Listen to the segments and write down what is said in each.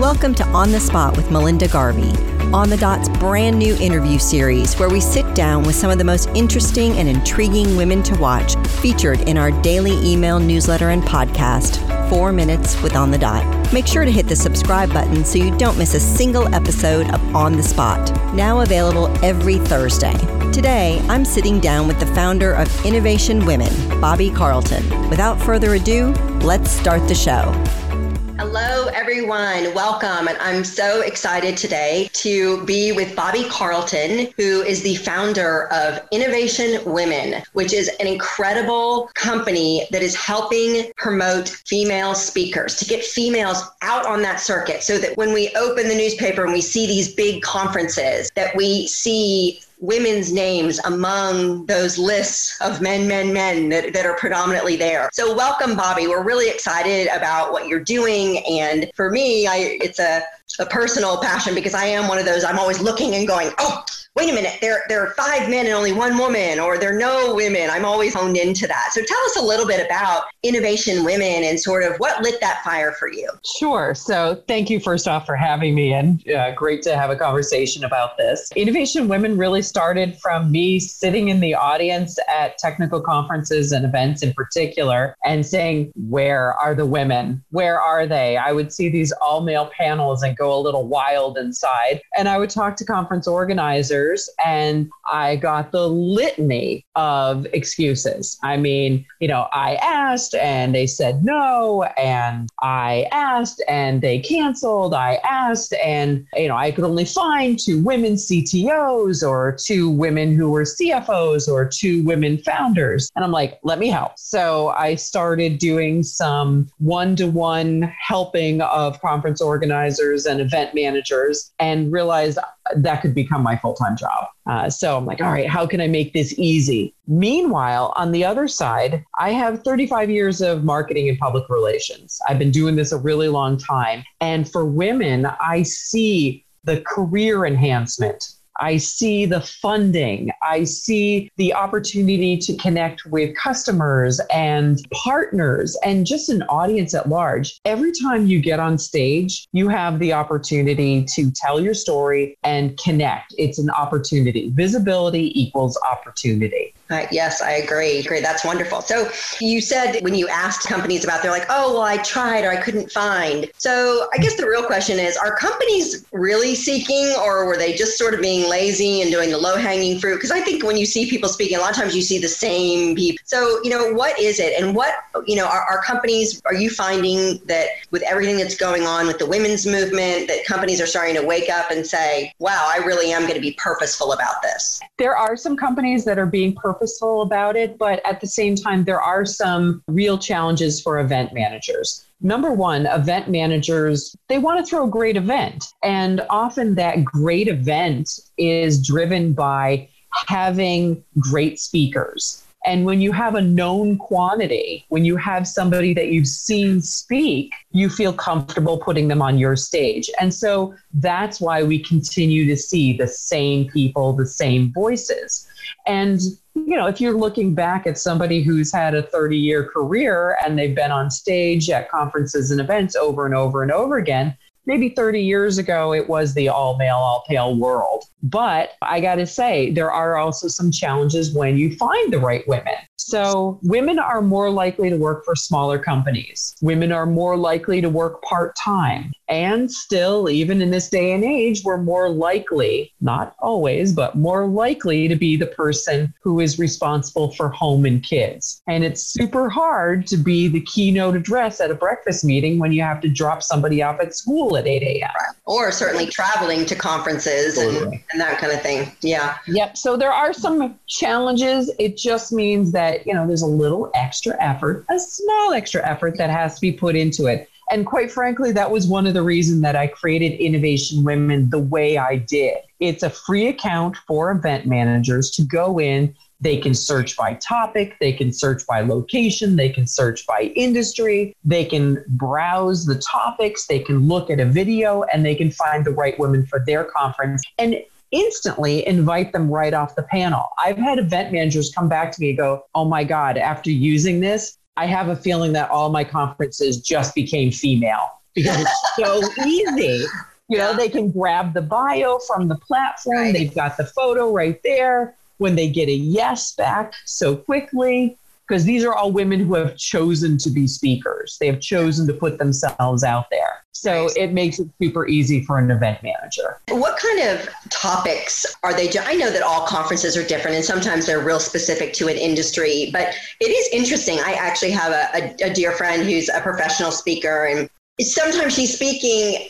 Welcome to On the Spot with Melinda Garvey, On the Dot's brand new interview series where we sit down with some of the most interesting and intriguing women to watch featured in our daily email newsletter and podcast, Four Minutes with On the Dot. Make sure to hit the subscribe button so you don't miss a single episode of On the Spot, now available every Thursday. Today, I'm sitting down with the founder of Innovation Women, Bobbi Carlton. Without further ado, let's start the show. Hello, everyone. Welcome. And I'm so excited today to be with Bobbi Carlton, who is the founder of Innovation Women, which is an incredible company that is helping promote female speakers to get females out on that circuit so that when we open the newspaper and we see these big conferences, that we see women's names among those lists of men, men, men that, that are predominantly there. So welcome, Bobbi. We're really excited about what you're doing. And for me, I, it's a, a personal passion because I am one of those, I'm always looking and going, oh, wait a minute, there, there are five men and only one woman, or there are no women. I'm always honed into that. So tell us a little bit about Innovation Women and sort of what lit that fire for you. Sure. So thank you first off for having me and uh, great to have a conversation about this. Innovation Women really started from me sitting in the audience at technical conferences and events in particular and saying, where are the women? Where are they? I would see these all male panels and go a little wild inside. And I would talk to conference organizers and I got the litany of excuses. I mean, you know, I asked and they said no, and I asked and they canceled. I asked and, you know, I could only find two women CTOs or two women who were CFOs or two women founders. And I'm like, let me help. So I started doing some one to one helping of conference organizers and event managers and realized that could become my full time job. Uh, so I'm like, all right, how can I make this easy? Meanwhile, on the other side, I have 35 years of marketing and public relations. I've been doing this a really long time. And for women, I see the career enhancement I see the funding. I see the opportunity to connect with customers and partners and just an audience at large. Every time you get on stage, you have the opportunity to tell your story and connect. It's an opportunity. Visibility equals opportunity. Uh, yes, I agree. Great. That's wonderful. So you said when you asked companies about, they're like, oh, well, I tried or I couldn't find. So I guess the real question is, are companies really seeking or were they just sort of being lazy and doing the low hanging fruit? Because I think when you see people speaking, a lot of times you see the same people. So, you know, what is it? And what, you know, are, are companies, are you finding that with everything that's going on with the women's movement, that companies are starting to wake up and say, wow, I really am going to be purposeful about this? There are some companies that are being purposeful purposeful about it, but at the same time, there are some real challenges for event managers. Number one, event managers, they want to throw a great event. And often that great event is driven by having great speakers. And when you have a known quantity, when you have somebody that you've seen speak, you feel comfortable putting them on your stage. And so that's why we continue to see the same people, the same voices. And you know, if you're looking back at somebody who's had a 30 year career and they've been on stage at conferences and events over and over and over again, maybe 30 years ago it was the all male, all pale world. But I got to say, there are also some challenges when you find the right women. So, women are more likely to work for smaller companies. Women are more likely to work part time. And still, even in this day and age, we're more likely, not always, but more likely to be the person who is responsible for home and kids. And it's super hard to be the keynote address at a breakfast meeting when you have to drop somebody off at school at 8 a.m. Or certainly traveling to conferences and, and that kind of thing. Yeah. Yep. So there are some challenges. It just means that, you know, there's a little extra effort, a small extra effort that has to be put into it. And quite frankly, that was one of the reasons that I created Innovation Women the way I did. It's a free account for event managers to go in. They can search by topic, they can search by location, they can search by industry, they can browse the topics, they can look at a video, and they can find the right women for their conference. And instantly invite them right off the panel. I've had event managers come back to me and go, Oh my God, after using this, I have a feeling that all my conferences just became female. because it's so easy. You know, they can grab the bio from the platform. Right. They've got the photo right there. When they get a yes back so quickly, because these are all women who have chosen to be speakers. They have chosen to put themselves out there. So it makes it super easy for an event manager. What kind of topics are they? I know that all conferences are different and sometimes they're real specific to an industry, but it is interesting. I actually have a, a, a dear friend who's a professional speaker and sometimes she's speaking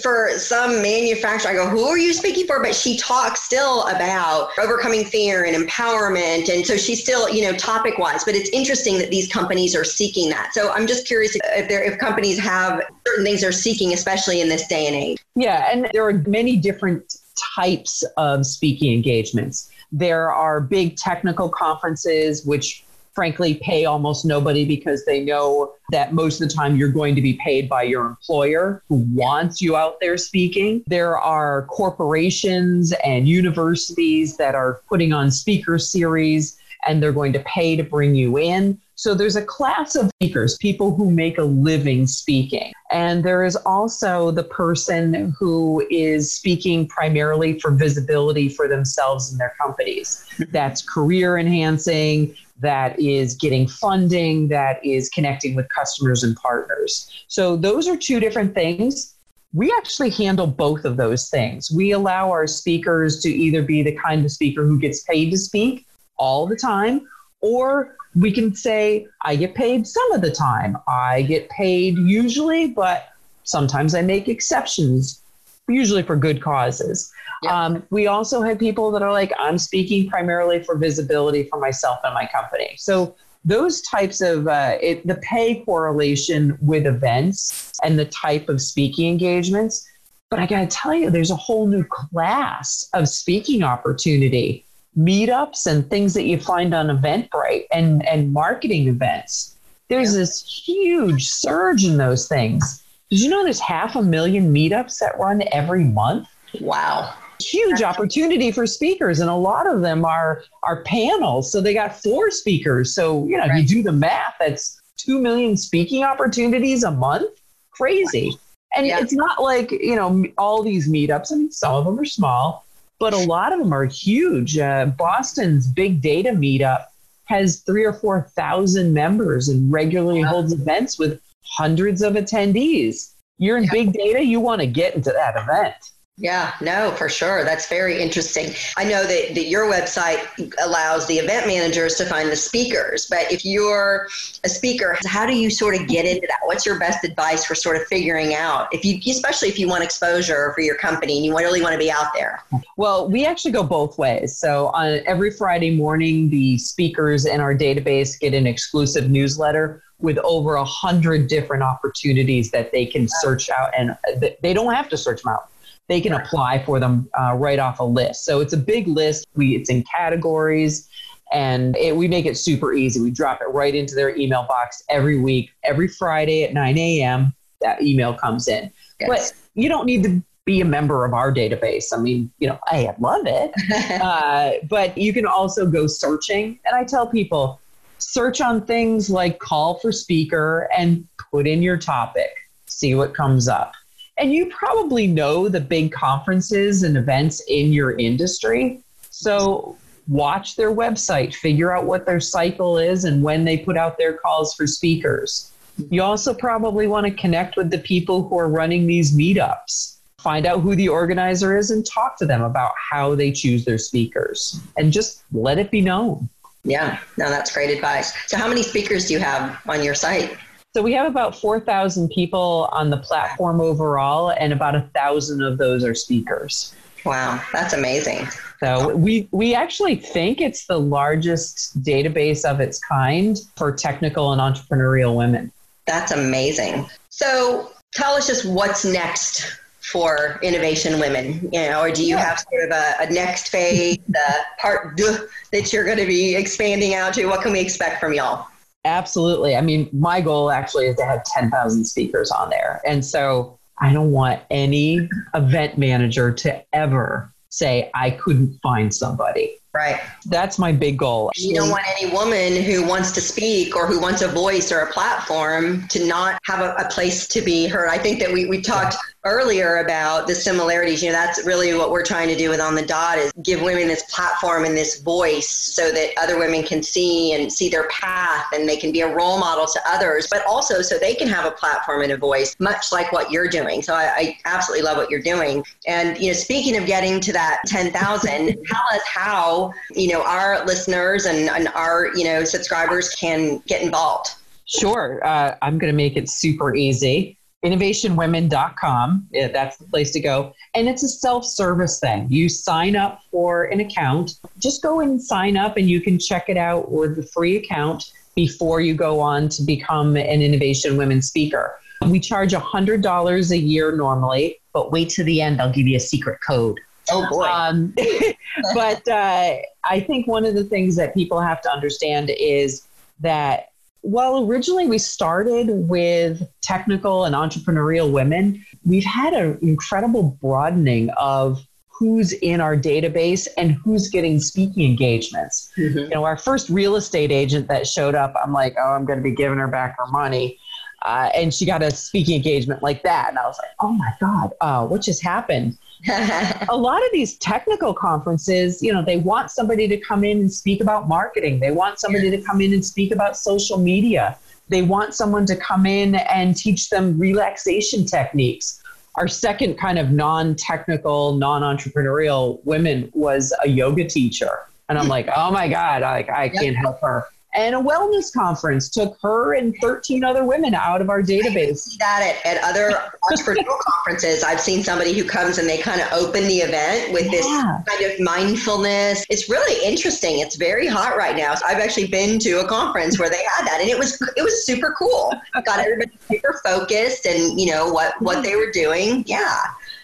for some manufacturer, I go, who are you speaking for? But she talks still about overcoming fear and empowerment. And so she's still, you know, topic wise, but it's interesting that these companies are seeking that. So I'm just curious if there, if companies have certain things they're seeking, especially in this day and age. Yeah. And there are many different types of speaking engagements. There are big technical conferences, which frankly pay almost nobody because they know that most of the time you're going to be paid by your employer who wants you out there speaking. There are corporations and universities that are putting on speaker series and they're going to pay to bring you in. So there's a class of speakers, people who make a living speaking. And there is also the person who is speaking primarily for visibility for themselves and their companies. That's career enhancing, that is getting funding, that is connecting with customers and partners. So those are two different things. We actually handle both of those things. We allow our speakers to either be the kind of speaker who gets paid to speak all the time, or we can say, I get paid some of the time. I get paid usually, but sometimes I make exceptions, usually for good causes. Um, we also have people that are like, I'm speaking primarily for visibility for myself and my company. So those types of uh, it, the pay correlation with events and the type of speaking engagements. But I got to tell you, there's a whole new class of speaking opportunity, meetups and things that you find on Eventbrite and, and marketing events. There's this huge surge in those things. Did you know there's half a million meetups that run every month? Wow huge opportunity for speakers and a lot of them are are panels so they got four speakers so you know right. you do the math that's 2 million speaking opportunities a month crazy and yeah. it's not like you know all these meetups I mean some of them are small but a lot of them are huge uh, boston's big data meetup has three or four thousand members and regularly wow. holds events with hundreds of attendees you're in yeah. big data you want to get into that event yeah, no, for sure. That's very interesting. I know that, that your website allows the event managers to find the speakers, but if you're a speaker, how do you sort of get into that? What's your best advice for sort of figuring out if you, especially if you want exposure for your company and you really want to be out there? Well, we actually go both ways. So on every Friday morning, the speakers in our database get an exclusive newsletter with over a hundred different opportunities that they can search out and uh, they don't have to search them out they can apply for them uh, right off a list. So it's a big list. We it's in categories, and it, we make it super easy. We drop it right into their email box every week, every Friday at 9 a.m. That email comes in. Yes. But you don't need to be a member of our database. I mean, you know, I love it. uh, but you can also go searching. And I tell people, search on things like call for speaker and put in your topic, see what comes up. And you probably know the big conferences and events in your industry. So watch their website, figure out what their cycle is and when they put out their calls for speakers. You also probably want to connect with the people who are running these meetups. Find out who the organizer is and talk to them about how they choose their speakers and just let it be known. Yeah, no, that's great advice. So, how many speakers do you have on your site? So we have about 4,000 people on the platform overall, and about a thousand of those are speakers. Wow, that's amazing. So we we actually think it's the largest database of its kind for technical and entrepreneurial women. That's amazing. So tell us just what's next for innovation women, you know, or do you yeah. have sort of a, a next phase, the part that you're going to be expanding out to? What can we expect from y'all? Absolutely. I mean, my goal actually is to have 10,000 speakers on there. And so I don't want any event manager to ever say, I couldn't find somebody. Right. That's my big goal. You don't want any woman who wants to speak or who wants a voice or a platform to not have a, a place to be heard. I think that we, we talked earlier about the similarities you know that's really what we're trying to do with on the dot is give women this platform and this voice so that other women can see and see their path and they can be a role model to others but also so they can have a platform and a voice much like what you're doing. So i, I absolutely love what you're doing. And you know speaking of getting to that 10000 tell us how you know our listeners and, and our you know subscribers can get involved. Sure. Uh, I'm going to make it super easy innovationwomen.com. Yeah, that's the place to go. And it's a self service thing. You sign up for an account, just go and sign up, and you can check it out with the free account before you go on to become an Innovation Women speaker. We charge $100 a year normally, but wait to the end, I'll give you a secret code. Oh boy. Um, but uh, I think one of the things that people have to understand is that well, originally we started with technical and entrepreneurial women. We've had an incredible broadening of who's in our database and who's getting speaking engagements. Mm-hmm. You know, our first real estate agent that showed up, I'm like, oh, I'm going to be giving her back her money. Uh, and she got a speaking engagement like that. And I was like, oh my God, uh, what just happened? a lot of these technical conferences, you know, they want somebody to come in and speak about marketing. They want somebody to come in and speak about social media. They want someone to come in and teach them relaxation techniques. Our second kind of non technical, non entrepreneurial women was a yoga teacher. And I'm like, oh my God, I, I can't help her and a wellness conference took her and 13 other women out of our database. I see that at, at other entrepreneurial conferences. I've seen somebody who comes and they kind of open the event with yeah. this kind of mindfulness. It's really interesting. It's very hot right now. So I've actually been to a conference where they had that and it was it was super cool. Got everybody super focused and you know what what they were doing. Yeah.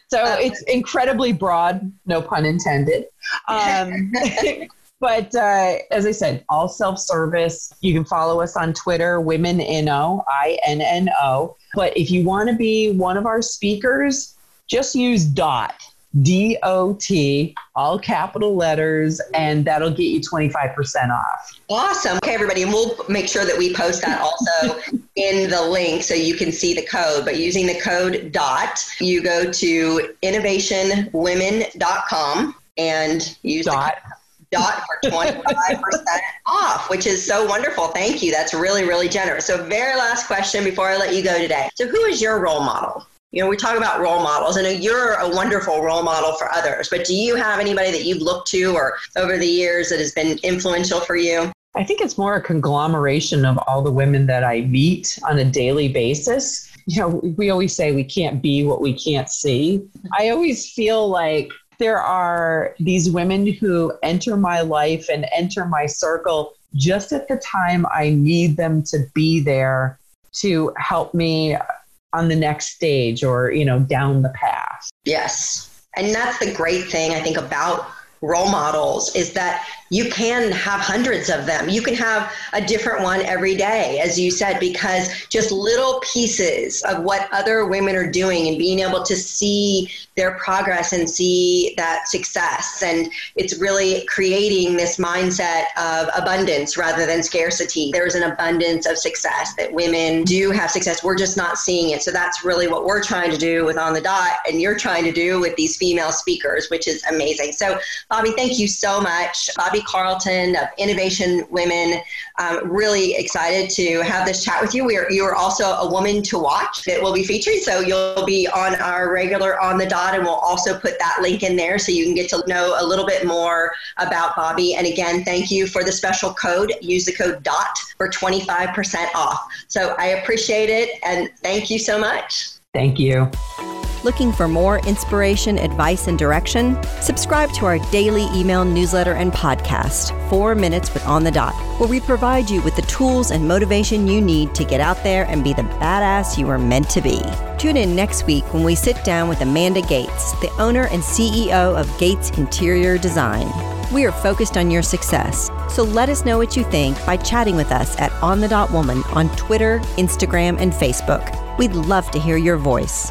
So um, it's incredibly broad, no pun intended. Um, but uh, as I said, all self service. You can follow us on Twitter, Women Inno, I N N O. But if you want to be one of our speakers, just use DOT, D O T, all capital letters, and that'll get you 25% off. Awesome. Okay, everybody. And we'll make sure that we post that also in the link so you can see the code. But using the code DOT, you go to innovationwomen.com and use dot. the dot for 25% off, which is so wonderful. Thank you. That's really, really generous. So, very last question before I let you go today. So, who is your role model? You know, we talk about role models. I know you're a wonderful role model for others, but do you have anybody that you've looked to or over the years that has been influential for you? I think it's more a conglomeration of all the women that I meet on a daily basis. You know, we always say we can't be what we can't see. I always feel like there are these women who enter my life and enter my circle just at the time I need them to be there to help me on the next stage or, you know, down the path. Yes. And that's the great thing I think about role models is that you can have hundreds of them. You can have a different one every day, as you said, because just little pieces of what other women are doing and being able to see their progress and see that success. And it's really creating this mindset of abundance rather than scarcity. There's an abundance of success that women do have success. We're just not seeing it. So that's really what we're trying to do with On the Dot, and you're trying to do with these female speakers, which is amazing. So, Bobbi, thank you so much. Bobbi Carlton of Innovation Women. Um, really excited to have this chat with you. We are, you are also a woman to watch that will be featured. So you'll be on our regular On the Dot and we'll also put that link in there so you can get to know a little bit more about Bobbi. And again, thank you for the special code. Use the code DOT for 25% off. So I appreciate it and thank you so much. Thank you. Looking for more inspiration, advice, and direction? Subscribe to our daily email newsletter and podcast, Four Minutes with On the Dot, where we provide you with the tools and motivation you need to get out there and be the badass you are meant to be. Tune in next week when we sit down with Amanda Gates, the owner and CEO of Gates Interior Design. We are focused on your success, so let us know what you think by chatting with us at On the Dot Woman on Twitter, Instagram, and Facebook. We'd love to hear your voice.